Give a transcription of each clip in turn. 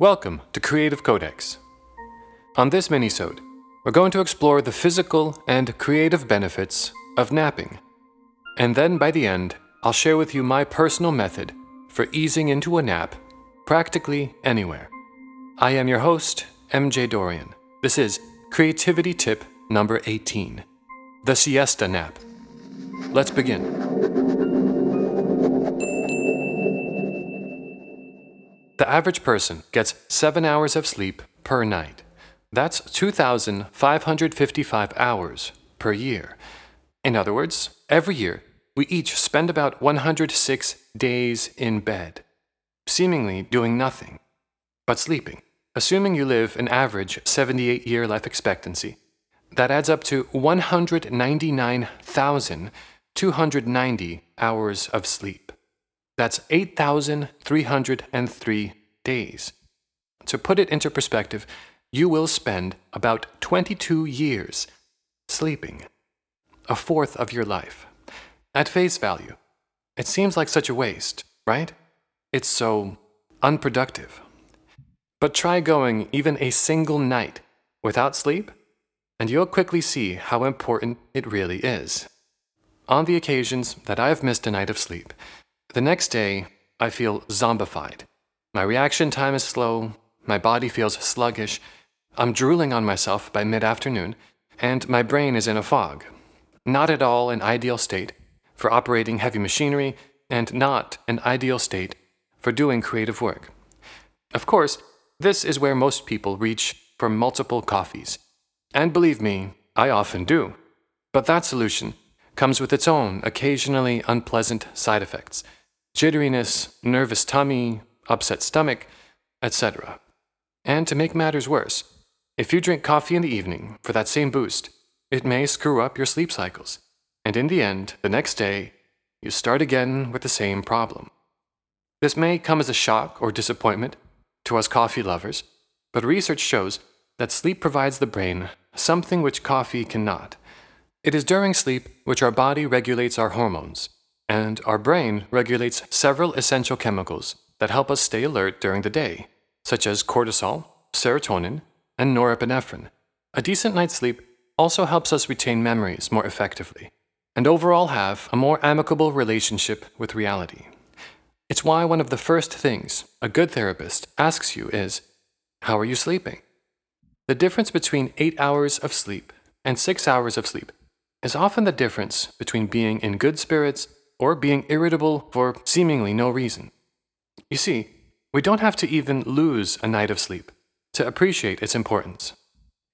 Welcome to Creative Codex. On this minisode, we're going to explore the physical and creative benefits of napping. And then by the end, I'll share with you my personal method for easing into a nap practically anywhere. I am your host, MJ Dorian. This is Creativity Tip number 18 The Siesta Nap. Let's begin. The average person gets 7 hours of sleep per night. That's 2,555 hours per year. In other words, every year, we each spend about 106 days in bed, seemingly doing nothing, but sleeping. Assuming you live an average 78 year life expectancy, that adds up to 199,290 hours of sleep. That's 8,303 days. To put it into perspective, you will spend about 22 years sleeping, a fourth of your life. At face value, it seems like such a waste, right? It's so unproductive. But try going even a single night without sleep, and you'll quickly see how important it really is. On the occasions that I have missed a night of sleep, the next day I feel zombified. My reaction time is slow, my body feels sluggish, I'm drooling on myself by mid afternoon, and my brain is in a fog. Not at all an ideal state for operating heavy machinery, and not an ideal state for doing creative work. Of course, this is where most people reach for multiple coffees. And believe me, I often do. But that solution comes with its own occasionally unpleasant side effects jitteriness, nervous tummy, upset stomach, etc. And to make matters worse, if you drink coffee in the evening for that same boost, it may screw up your sleep cycles. And in the end, the next day, you start again with the same problem. This may come as a shock or disappointment to us coffee lovers, but research shows that sleep provides the brain something which coffee cannot. It is during sleep which our body regulates our hormones, and our brain regulates several essential chemicals that help us stay alert during the day, such as cortisol, serotonin, and norepinephrine. A decent night's sleep also helps us retain memories more effectively and overall have a more amicable relationship with reality. It's why one of the first things a good therapist asks you is How are you sleeping? The difference between eight hours of sleep and six hours of sleep is often the difference between being in good spirits or being irritable for seemingly no reason. You see, we don't have to even lose a night of sleep to appreciate its importance.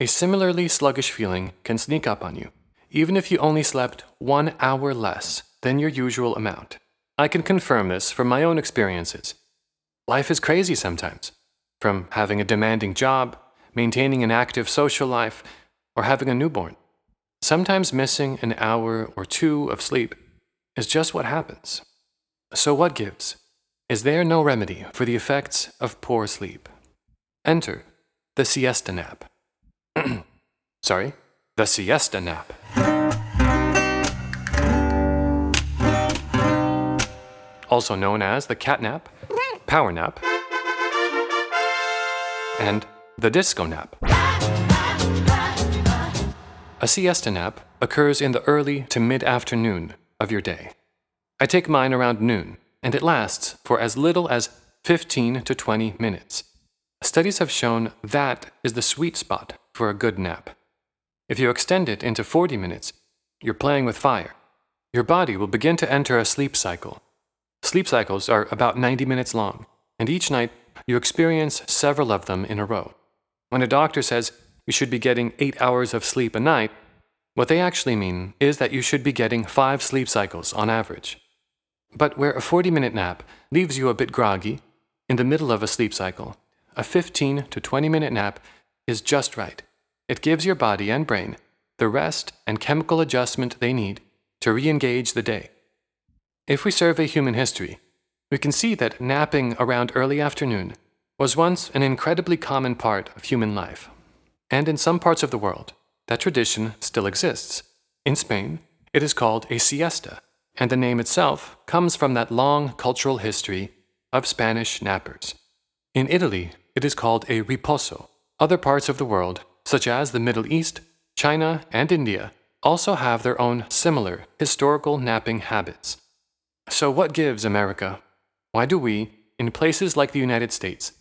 A similarly sluggish feeling can sneak up on you, even if you only slept one hour less than your usual amount. I can confirm this from my own experiences. Life is crazy sometimes, from having a demanding job, maintaining an active social life, or having a newborn. Sometimes missing an hour or two of sleep is just what happens. So, what gives? Is there no remedy for the effects of poor sleep? Enter the siesta nap. Sorry, the siesta nap. Also known as the cat nap, power nap, and the disco nap. A siesta nap occurs in the early to mid afternoon of your day. I take mine around noon and it lasts for as little as 15 to 20 minutes. Studies have shown that is the sweet spot for a good nap. If you extend it into 40 minutes, you're playing with fire. Your body will begin to enter a sleep cycle. Sleep cycles are about 90 minutes long, and each night you experience several of them in a row. When a doctor says you should be getting 8 hours of sleep a night, what they actually mean is that you should be getting 5 sleep cycles on average. But where a 40 minute nap leaves you a bit groggy in the middle of a sleep cycle, a 15 to 20 minute nap is just right. It gives your body and brain the rest and chemical adjustment they need to re engage the day. If we survey human history, we can see that napping around early afternoon was once an incredibly common part of human life. And in some parts of the world, that tradition still exists. In Spain, it is called a siesta and the name itself comes from that long cultural history of Spanish nappers. In Italy, it is called a riposo. Other parts of the world, such as the Middle East, China, and India, also have their own similar historical napping habits. So, what gives America? Why do we, in places like the United States,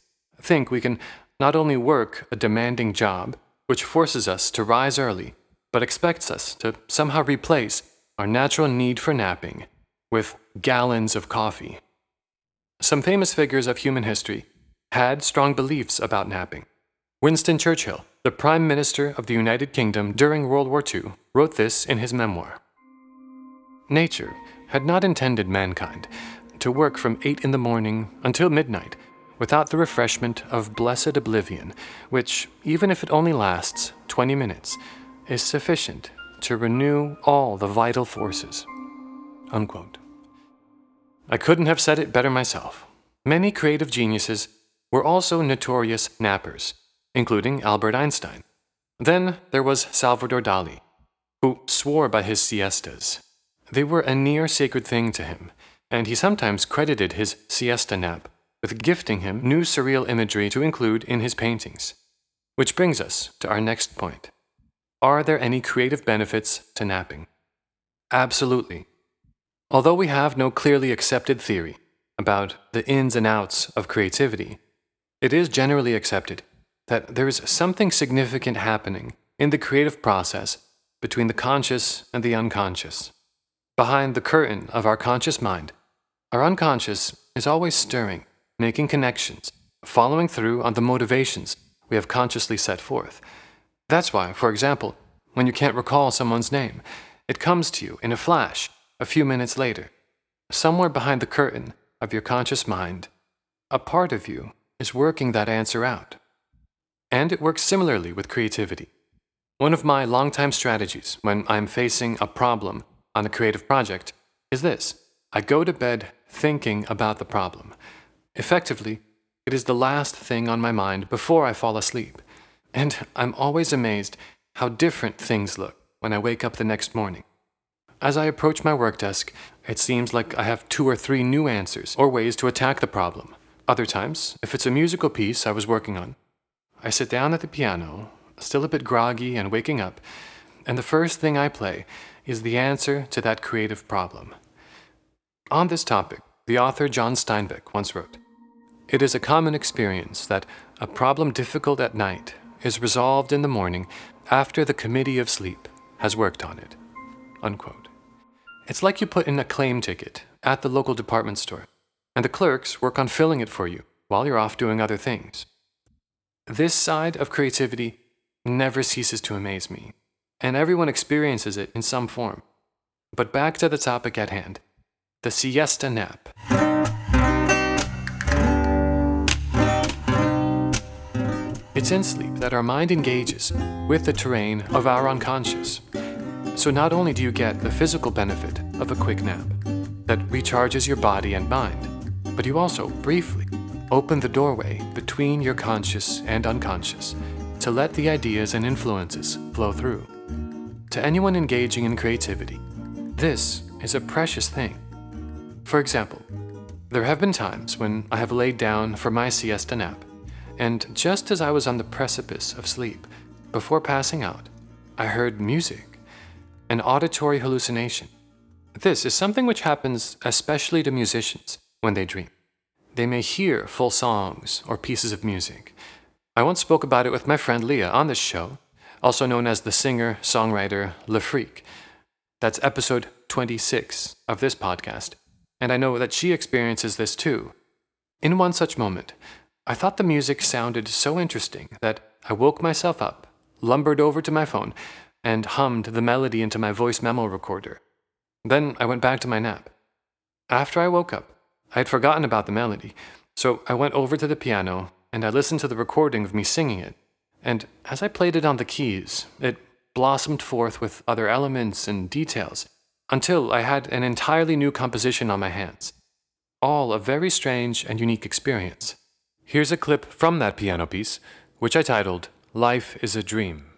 think we can not only work a demanding job, which forces us to rise early, but expects us to somehow replace our natural need for napping with gallons of coffee? Some famous figures of human history had strong beliefs about napping. Winston Churchill, the Prime Minister of the United Kingdom during World War II, wrote this in his memoir. Nature had not intended mankind to work from 8 in the morning until midnight without the refreshment of blessed oblivion, which, even if it only lasts 20 minutes, is sufficient to renew all the vital forces. Unquote. I couldn't have said it better myself. Many creative geniuses were also notorious nappers, including Albert Einstein. Then there was Salvador Dali, who swore by his siestas. They were a near sacred thing to him, and he sometimes credited his siesta nap with gifting him new surreal imagery to include in his paintings. Which brings us to our next point. Are there any creative benefits to napping? Absolutely. Although we have no clearly accepted theory about the ins and outs of creativity, it is generally accepted that there is something significant happening in the creative process between the conscious and the unconscious. Behind the curtain of our conscious mind, our unconscious is always stirring, making connections, following through on the motivations we have consciously set forth. That's why, for example, when you can't recall someone's name, it comes to you in a flash a few minutes later. Somewhere behind the curtain of your conscious mind, a part of you is working that answer out. And it works similarly with creativity. One of my longtime strategies when I'm facing a problem on a creative project is this I go to bed thinking about the problem. Effectively, it is the last thing on my mind before I fall asleep. And I'm always amazed how different things look when I wake up the next morning. As I approach my work desk, it seems like I have two or three new answers or ways to attack the problem. Other times, if it's a musical piece I was working on, I sit down at the piano, still a bit groggy and waking up, and the first thing I play is the answer to that creative problem. On this topic, the author John Steinbeck once wrote It is a common experience that a problem difficult at night is resolved in the morning after the committee of sleep has worked on it. Unquote. It's like you put in a claim ticket at the local department store, and the clerks work on filling it for you while you're off doing other things. This side of creativity never ceases to amaze me, and everyone experiences it in some form. But back to the topic at hand the siesta nap. It's in sleep that our mind engages with the terrain of our unconscious. So not only do you get the physical benefit of a quick nap that recharges your body and mind, but you also, briefly, open the doorway between your conscious and unconscious to let the ideas and influences flow through. To anyone engaging in creativity, this is a precious thing. For example, there have been times when I have laid down for my siesta nap, and just as I was on the precipice of sleep, before passing out, I heard music, an auditory hallucination. This is something which happens especially to musicians when they dream. They may hear full songs or pieces of music. I once spoke about it with my friend Leah on this show, also known as the singer songwriter Le Freak. That's episode 26 of this podcast, and I know that she experiences this too. In one such moment, I thought the music sounded so interesting that I woke myself up, lumbered over to my phone, and hummed the melody into my voice memo recorder. Then I went back to my nap. After I woke up, I had forgotten about the melody, so I went over to the piano and I listened to the recording of me singing it. And as I played it on the keys, it blossomed forth with other elements and details until I had an entirely new composition on my hands. All a very strange and unique experience. Here's a clip from that piano piece, which I titled Life is a Dream.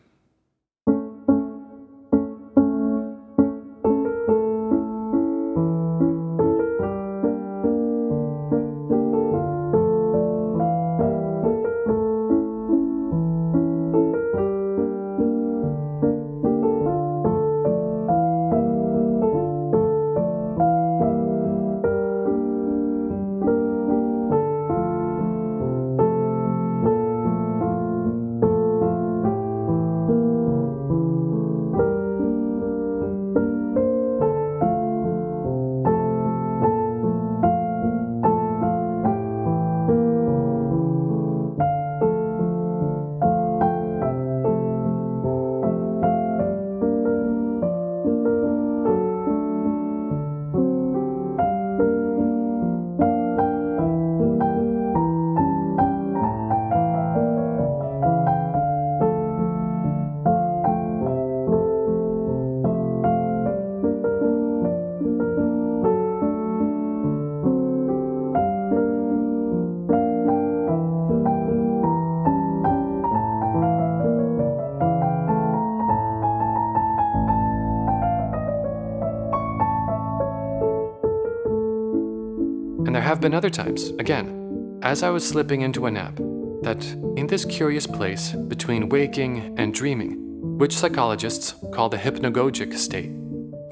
Have been other times, again, as I was slipping into a nap, that in this curious place between waking and dreaming, which psychologists call the hypnagogic state,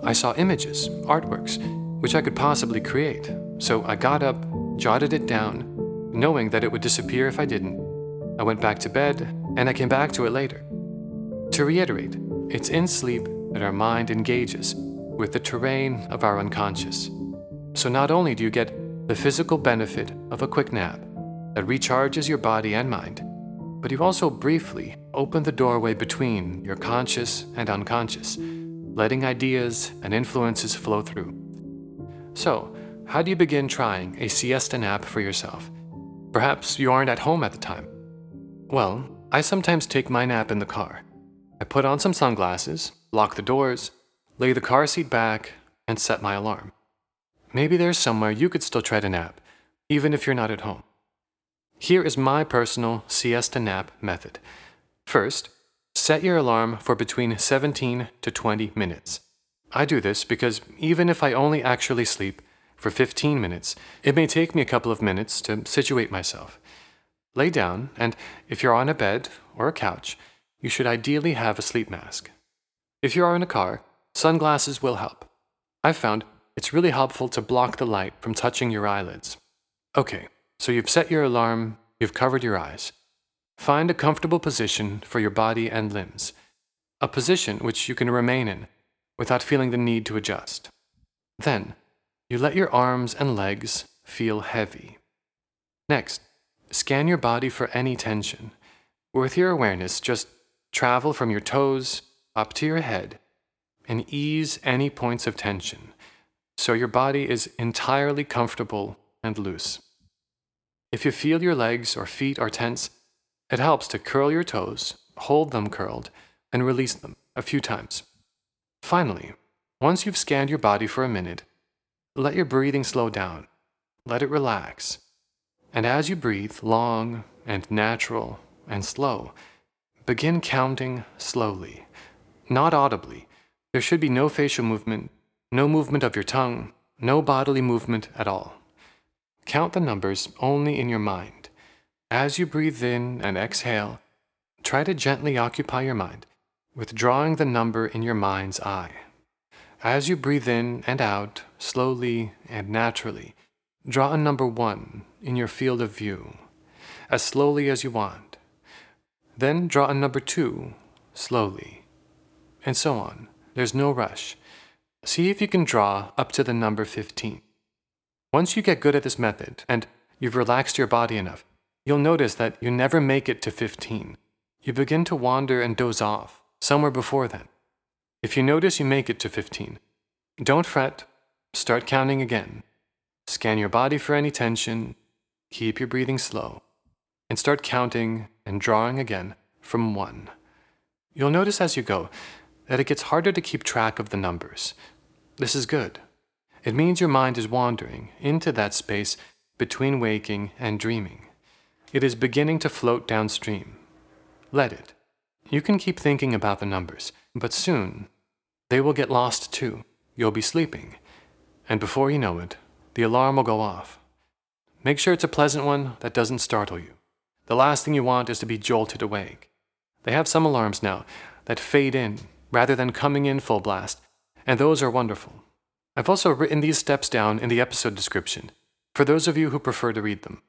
I saw images, artworks, which I could possibly create. So I got up, jotted it down, knowing that it would disappear if I didn't. I went back to bed, and I came back to it later. To reiterate, it's in sleep that our mind engages with the terrain of our unconscious. So not only do you get the physical benefit of a quick nap that recharges your body and mind, but you also briefly open the doorway between your conscious and unconscious, letting ideas and influences flow through. So, how do you begin trying a siesta nap for yourself? Perhaps you aren't at home at the time. Well, I sometimes take my nap in the car. I put on some sunglasses, lock the doors, lay the car seat back, and set my alarm. Maybe there's somewhere you could still try to nap, even if you're not at home. Here is my personal siesta nap method. First, set your alarm for between 17 to 20 minutes. I do this because even if I only actually sleep for 15 minutes, it may take me a couple of minutes to situate myself. Lay down, and if you're on a bed or a couch, you should ideally have a sleep mask. If you are in a car, sunglasses will help. I've found it's really helpful to block the light from touching your eyelids. Okay, so you've set your alarm, you've covered your eyes. Find a comfortable position for your body and limbs, a position which you can remain in without feeling the need to adjust. Then, you let your arms and legs feel heavy. Next, scan your body for any tension. With your awareness, just travel from your toes up to your head and ease any points of tension so your body is entirely comfortable and loose. If you feel your legs or feet are tense, it helps to curl your toes, hold them curled, and release them a few times. Finally, once you've scanned your body for a minute, let your breathing slow down. Let it relax. And as you breathe long and natural and slow, begin counting slowly, not audibly. There should be no facial movement, no movement of your tongue, no bodily movement at all. Count the numbers only in your mind. As you breathe in and exhale, try to gently occupy your mind withdrawing the number in your mind's eye. As you breathe in and out, slowly and naturally, draw a number one in your field of view, as slowly as you want. Then draw a number two, slowly, and so on. There's no rush. See if you can draw up to the number 15. Once you get good at this method and you've relaxed your body enough, you'll notice that you never make it to 15. You begin to wander and doze off somewhere before then. If you notice you make it to 15, don't fret, start counting again. Scan your body for any tension, keep your breathing slow, and start counting and drawing again from 1. You'll notice as you go that it gets harder to keep track of the numbers. This is good. It means your mind is wandering into that space between waking and dreaming. It is beginning to float downstream. Let it. You can keep thinking about the numbers, but soon they will get lost too. You'll be sleeping, and before you know it, the alarm will go off. Make sure it's a pleasant one that doesn't startle you. The last thing you want is to be jolted awake. They have some alarms now that fade in rather than coming in full blast, and those are wonderful. I've also written these steps down in the episode description for those of you who prefer to read them.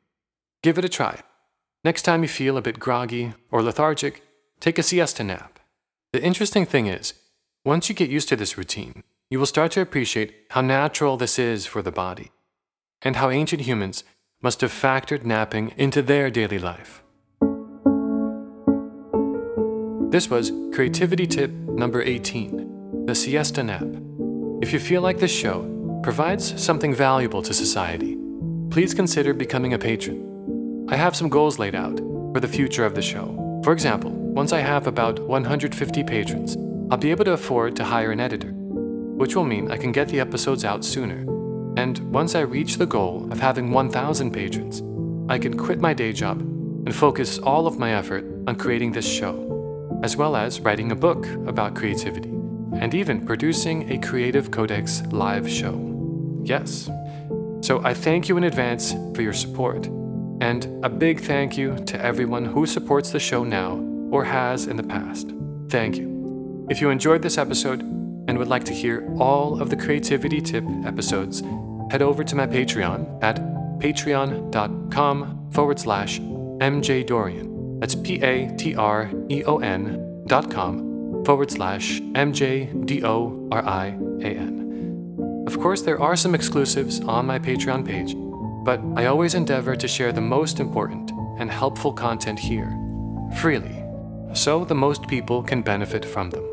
Give it a try. Next time you feel a bit groggy or lethargic, Take a siesta nap. The interesting thing is, once you get used to this routine, you will start to appreciate how natural this is for the body, and how ancient humans must have factored napping into their daily life. This was Creativity Tip number 18 The Siesta Nap. If you feel like this show provides something valuable to society, please consider becoming a patron. I have some goals laid out for the future of the show. For example, once I have about 150 patrons, I'll be able to afford to hire an editor, which will mean I can get the episodes out sooner. And once I reach the goal of having 1,000 patrons, I can quit my day job and focus all of my effort on creating this show, as well as writing a book about creativity, and even producing a Creative Codex live show. Yes, So I thank you in advance for your support. And a big thank you to everyone who supports the show now or has in the past. Thank you. If you enjoyed this episode and would like to hear all of the Creativity Tip episodes, head over to my Patreon at patreon.com forward slash MJ Dorian. That's P A T R E O N dot com forward slash M J D O R I A N. Of course, there are some exclusives on my Patreon page, but I always endeavor to share the most important and helpful content here, freely, so the most people can benefit from them.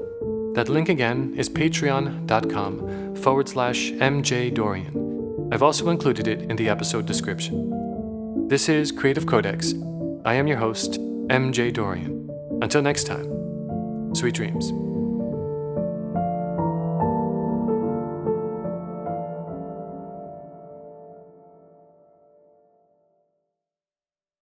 That link again is patreon.com forward slash MJ Dorian. I've also included it in the episode description. This is Creative Codex. I am your host, MJ Dorian. Until next time, sweet dreams.